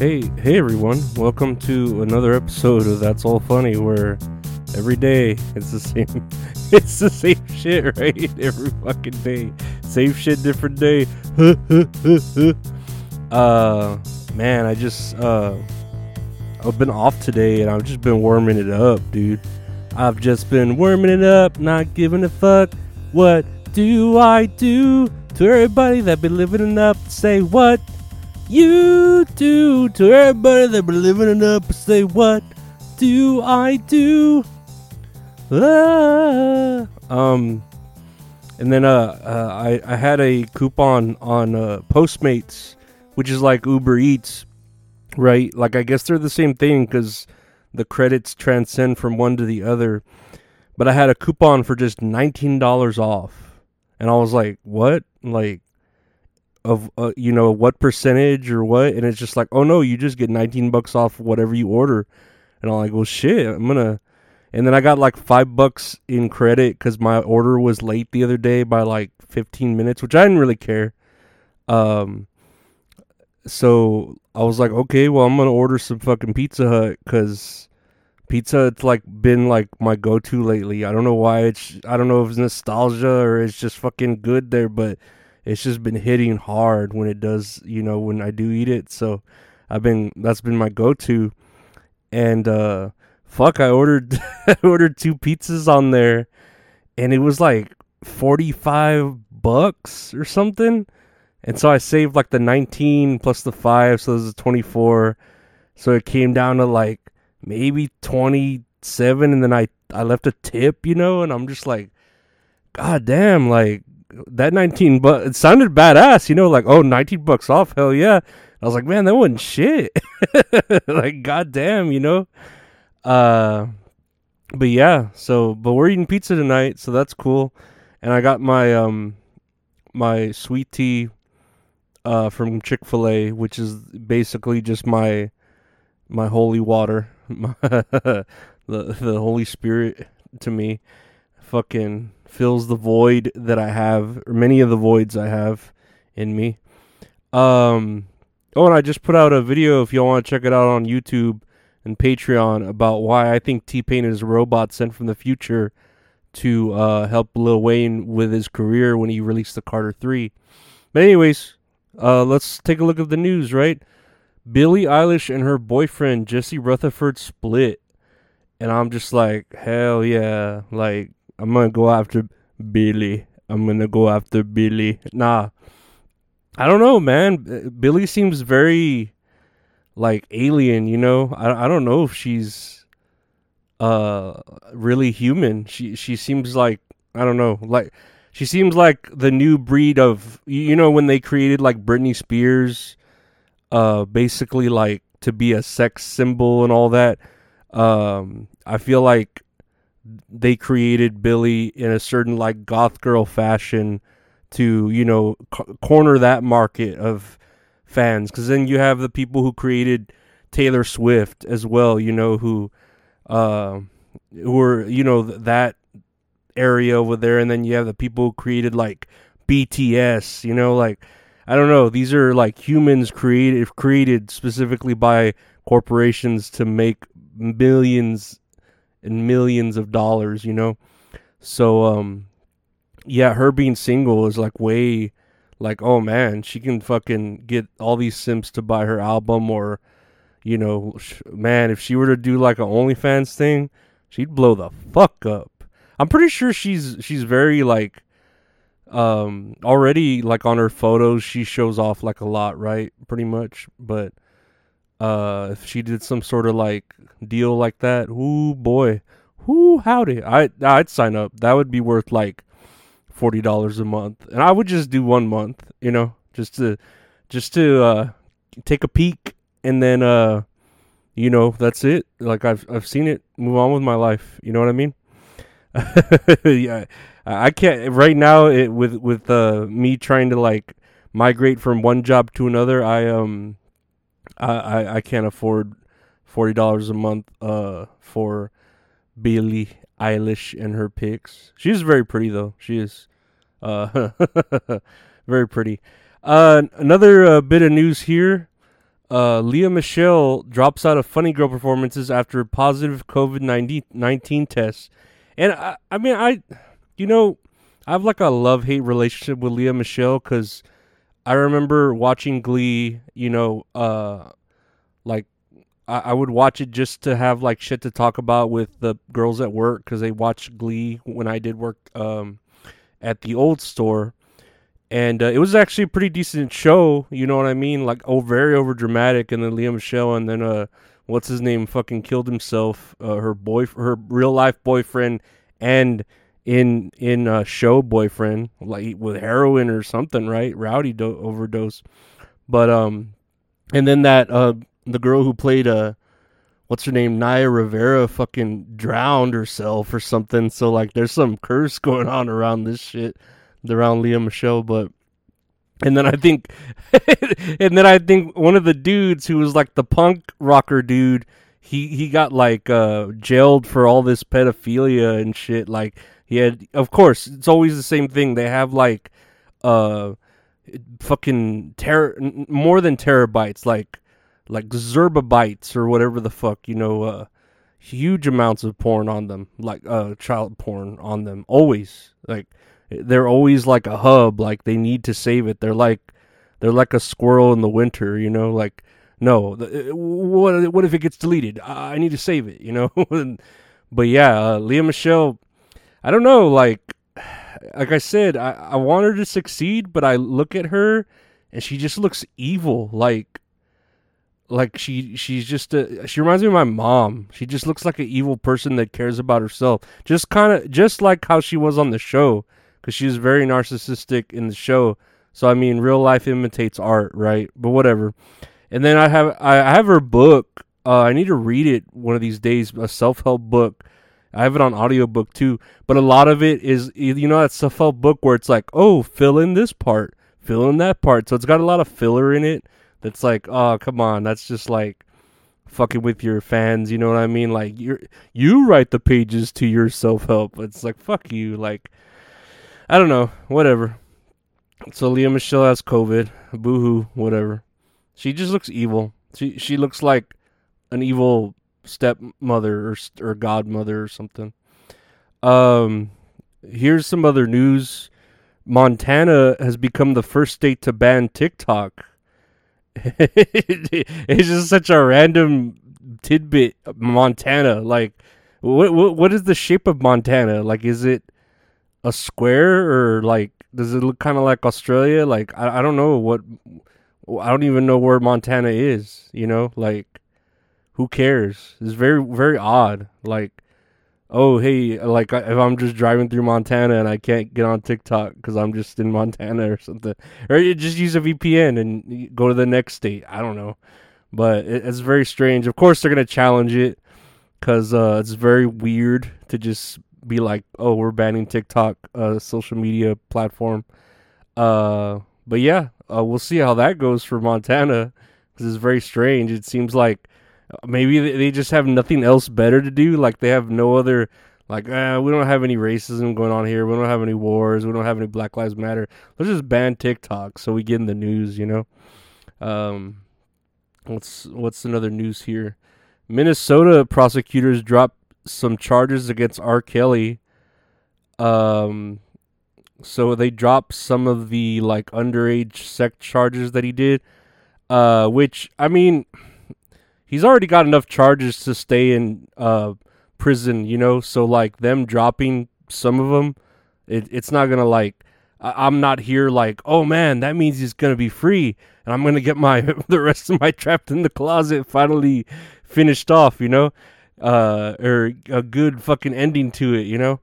Hey, hey everyone. Welcome to another episode of That's All Funny where every day it's the same it's the same shit, right? Every fucking day. Same shit, different day. uh man, I just uh I've been off today and I've just been warming it up, dude. I've just been warming it up, not giving a fuck. What do I do to everybody that been living it up? Say what you do to everybody that been living it up. Say what do I do? Ah. Um, and then uh, uh, I I had a coupon on uh, Postmates, which is like Uber Eats, right? Like I guess they're the same thing because the credits transcend from one to the other. But I had a coupon for just nineteen dollars off, and I was like, "What? Like, of uh, you know what percentage or what?" And it's just like, "Oh no, you just get nineteen bucks off whatever you order." And I'm like, "Well, shit, I'm gonna." And then I got like five bucks in credit because my order was late the other day by like fifteen minutes, which I didn't really care. Um, so I was like, okay, well, I'm gonna order some fucking Pizza Hut because pizza it's like been like my go-to lately. I don't know why it's I don't know if it's nostalgia or it's just fucking good there, but it's just been hitting hard when it does, you know, when I do eat it. So I've been that's been my go-to, and uh, fuck, I ordered I ordered two pizzas on there, and it was like forty-five bucks or something. And so I saved like the 19 plus the 5, so this is 24. So it came down to like maybe 27 and then I I left a tip, you know, and I'm just like god damn, like that 19 but it sounded badass, you know, like oh 19 bucks off, hell yeah. I was like, man, that wasn't shit. like god damn, you know. Uh but yeah, so but we're eating pizza tonight, so that's cool. And I got my um my sweet tea uh, from Chick Fil A, which is basically just my my holy water, my, the the Holy Spirit to me, fucking fills the void that I have, or many of the voids I have in me. Um, oh, and I just put out a video if y'all want to check it out on YouTube and Patreon about why I think T Pain is a robot sent from the future to uh, help Lil Wayne with his career when he released the Carter Three. But anyways, uh, let's take a look at the news, right? Billie Eilish and her boyfriend Jesse Rutherford split. And I'm just like, hell yeah. Like, I'm gonna go after Billie. I'm gonna go after Billie. Nah. I don't know, man. Billie seems very like alien, you know? I I don't know if she's uh really human. She she seems like I don't know, like she seems like the new breed of you know when they created like Britney Spears uh basically like to be a sex symbol and all that um I feel like they created Billie in a certain like goth girl fashion to you know c- corner that market of fans. Cuz then you have the people who created Taylor Swift as well you know who uh who were you know that area over there. And then you have the people who created like BTS, you know, like I don't know, these are like humans created created specifically by corporations to make millions and millions of dollars, you know. So um yeah, her being single is like way like oh man, she can fucking get all these simps to buy her album or you know, sh- man, if she were to do like a OnlyFans thing, she'd blow the fuck up. I'm pretty sure she's she's very like um already like on her photos she shows off like a lot, right? Pretty much. But uh if she did some sort of like deal like that, ooh boy. Whoo howdy. I I'd sign up. That would be worth like forty dollars a month. And I would just do one month, you know, just to just to uh take a peek and then uh you know, that's it. Like I've I've seen it. Move on with my life. You know what I mean? yeah, I can't right now. It, with with uh, me trying to like migrate from one job to another, I um, I I, can't afford forty dollars a month uh for Billie Eilish and her pics. She's very pretty though. She is uh very pretty. Uh, another uh, bit of news here. uh, Lea Michele drops out of Funny Girl performances after positive COVID 19 test. And I, I mean, I, you know, I have like a love hate relationship with Lea Michele because I remember watching Glee, you know, uh, like I, would watch it just to have like shit to talk about with the girls at work because they watched Glee when I did work um, at the old store and uh, it was actually a pretty decent show. You know what I mean? Like oh, very over dramatic, and then Lea Michele, and then uh, what's his name? Fucking killed himself. Uh, her boy, her real life boyfriend, and in in uh, show boyfriend, like with heroin or something, right? Rowdy do- overdose. But um, and then that uh, the girl who played uh, what's her name? Naya Rivera, fucking drowned herself or something. So like, there's some curse going on around this shit around Lea Michele, but and then I think and then I think one of the dudes who was like the punk rocker dude, he he got like uh jailed for all this pedophilia and shit. Like he had of course, it's always the same thing. They have like uh fucking ter more than terabytes, like like zerbabytes or whatever the fuck, you know, uh huge amounts of porn on them, like uh child porn on them always. Like they're always like a hub like they need to save it they're like they're like a squirrel in the winter you know like no uh, what what if it gets deleted i need to save it you know but yeah uh, lea michele i don't know like like i said I, I want her to succeed but i look at her and she just looks evil like like she she's just a, she reminds me of my mom she just looks like an evil person that cares about herself just kind of just like how she was on the show because she was very narcissistic in the show. So I mean, real life imitates art, right? But whatever. And then I have I have her book. Uh, I need to read it one of these days. A self help book. I have it on audiobook too. But a lot of it is you know that self help book where it's like, oh, fill in this part, fill in that part. So it's got a lot of filler in it. That's like, oh, come on, that's just like fucking with your fans. You know what I mean? Like you you write the pages to your self help. It's like fuck you, like I don't know. Whatever. So Lea Michele has COVID. Boohoo. Whatever. She just looks evil. She she looks like an evil stepmother or or godmother or something. Um, here's some other news. Montana has become the first state to ban TikTok. it's just such a random tidbit. Montana, like, what, what what is the shape of Montana? Like, is it a square or like does it look kind of like Australia? Like I, I don't know what I don't even know where Montana is. You know, like who cares? It's very very odd. Like oh hey, like if I'm just driving through Montana and I can't get on TikTok because I'm just in Montana or something, or you just use a VPN and go to the next state. I don't know, but it, it's very strange. Of course, they're gonna challenge it because uh, it's very weird to just be like, oh, we're banning TikTok, uh, social media platform. Uh, but yeah, uh, we'll see how that goes for Montana because it's very strange. It seems like maybe they just have nothing else better to do. Like they have no other, like eh, we don't have any racism going on here. We don't have any wars. We don't have any Black Lives Matter. Let's just ban TikTok so we get in the news. You know. Um, what's what's another news here? Minnesota prosecutors dropped some charges against R. Kelly. Um, so they dropped some of the like underage sex charges that he did. Uh, which I mean, he's already got enough charges to stay in uh prison, you know. So like them dropping some of them, it, it's not gonna like. I, I'm not here like, oh man, that means he's gonna be free, and I'm gonna get my the rest of my trapped in the closet finally finished off, you know uh, or a good fucking ending to it, you know.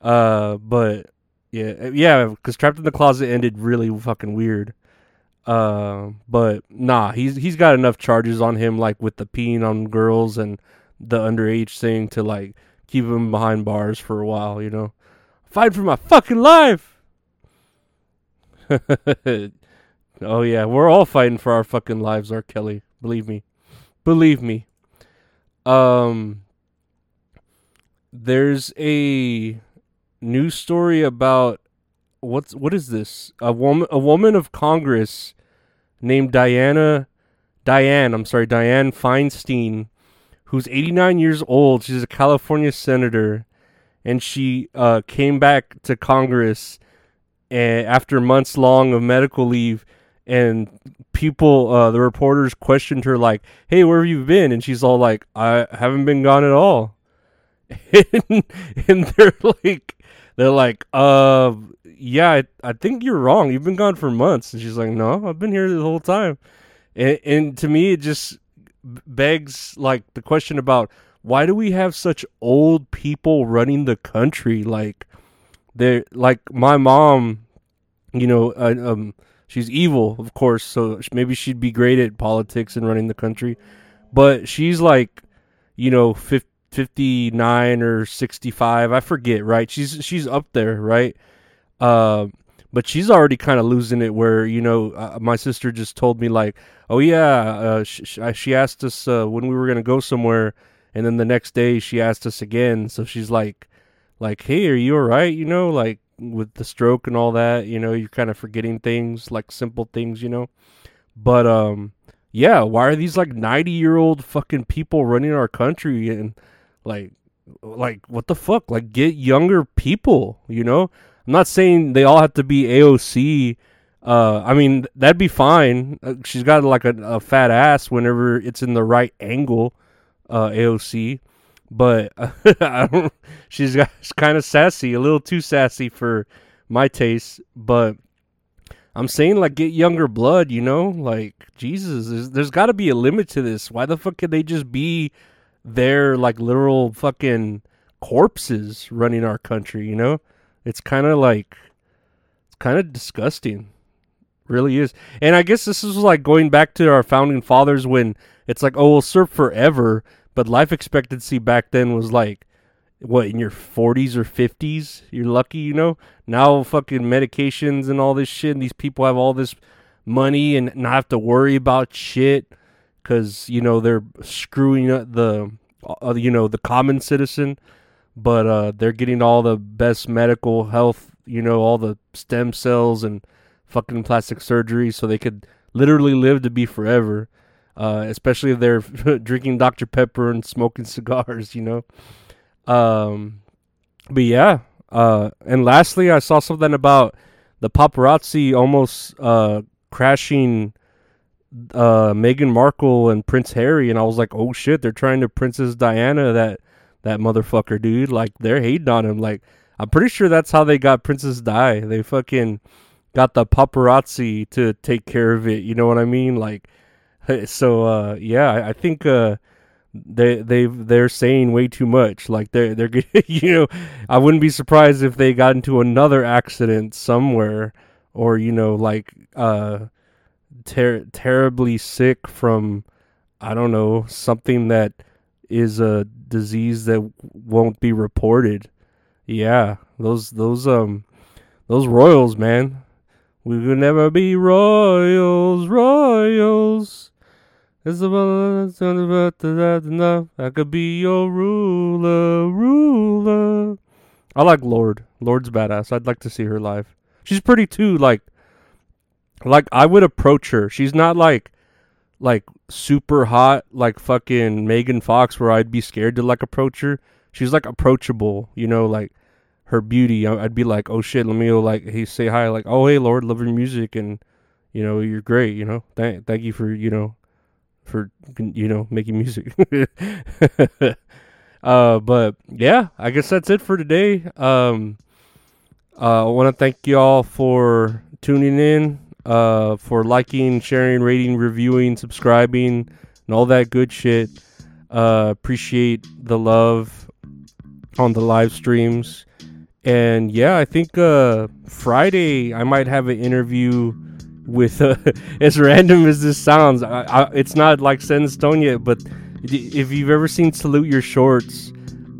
Uh, but yeah, yeah, because Trapped in the Closet ended really fucking weird. Uh, but nah, he's he's got enough charges on him, like with the peeing on girls and the underage thing, to like keep him behind bars for a while, you know. Fight for my fucking life. oh yeah, we're all fighting for our fucking lives, R. Kelly. Believe me, believe me. Um, there's a news story about what's what is this? A woman, a woman of Congress named Diana Dianne, I'm sorry, Dianne Feinstein, who's 89 years old. She's a California senator, and she uh, came back to Congress and after months long of medical leave. And people, uh, the reporters questioned her like, "Hey, where have you been?" And she's all like, "I haven't been gone at all." and, and they're like, they're like, "Uh, yeah, I, I think you're wrong. You've been gone for months." And she's like, "No, I've been here the whole time." And, and to me, it just begs like the question about why do we have such old people running the country? Like they're like my mom, you know, uh, um, she's evil, of course, so maybe she'd be great at politics and running the country, but she's like, you know, 59 or 65, I forget, right? She's she's up there, right? Uh, but she's already kind of losing it where you know uh, my sister just told me like oh yeah uh, sh- she asked us uh, when we were gonna go somewhere and then the next day she asked us again so she's like like hey are you all right you know like with the stroke and all that you know you're kind of forgetting things like simple things you know but um yeah why are these like 90 year old fucking people running our country and like like what the fuck like get younger people you know I'm not saying they all have to be AOC. Uh, I mean that'd be fine. Uh, she's got like a, a, fat ass whenever it's in the right angle, uh, AOC. But don't. She's got she's kind of sassy, a little too sassy for my taste. But I'm saying like get younger blood, you know? Like Jesus, there's, there's got to be a limit to this. Why the fuck can they just be there like literal fucking corpses running our country, you know? It's kind of like it's kind of disgusting. Really is. And I guess this is like going back to our founding fathers when it's like, oh, we'll serve forever, but life expectancy back then was like what in your 40s or 50s you're lucky you know now fucking medications and all this shit and these people have all this money and not have to worry about shit because you know they're screwing up the uh, you know the common citizen but uh, they're getting all the best medical health, you know, all the stem cells and fucking plastic surgery, so they could literally live to be forever. Uh, especially if they're drinking Dr Pepper and smoking cigars, you know. Um, but yeah. Uh, and lastly, I saw something about the paparazzi almost uh, crashing uh, Meghan Markle and Prince Harry, and I was like, oh shit, they're trying to Princess Diana that that motherfucker, dude. Like they're hating on him. Like I'm pretty sure that's how they got Princess Di. They fucking got the paparazzi to take care of it. You know what I mean? Like so uh yeah, I, think uh they they they're saying way too much. Like they're they're you know, I wouldn't be surprised if they got into another accident somewhere or you know like uh ter- terribly sick from I don't know something that is a disease that won't be reported. Yeah, those those um those royals, man. We will never be royals, royals. About I could be your ruler, ruler. I like Lorde. Lorde's badass. I'd like to see her live. She's pretty too. Like, like I would approach her. She's not like like super hot like fucking Megan Fox where I'd be scared to like approach her. She's like approachable, you know, like her beauty. I'd be like, oh shit, let me go like hey say hi, like oh hey Lorde, love your music and you know you're great, you know. Thank thank you for you know for you know making music. uh, but yeah, I guess that's it for today. Um, uh, I want to thank y'all for tuning in uh, for liking, sharing, rating, reviewing, subscribing, and all that good shit. Uh, appreciate the love on the live streams. And yeah, I think uh, Friday I might have an interview with, uh, as random as this sounds, I, I, it's not like set in stone yet, but if you've ever seen Salute Your Shorts,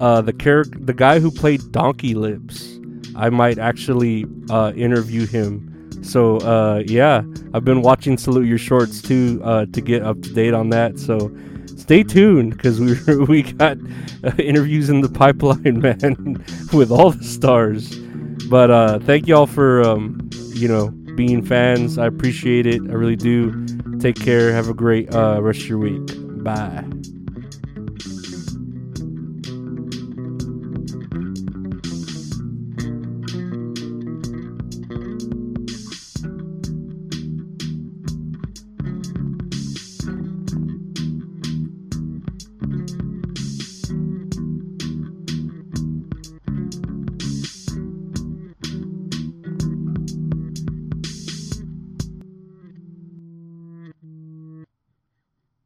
uh, the character, the guy who played Donkey Lips, I might actually uh, interview him so uh, yeah, I've been watching Salute Your Shorts too uh, to get up to date on that. So stay tuned because we we got uh, interviews in the pipeline, man, with all the stars. But uh, thank y'all for um, you know being fans. I appreciate it. I really do. Take care. Have a great uh, rest of your week. Bye.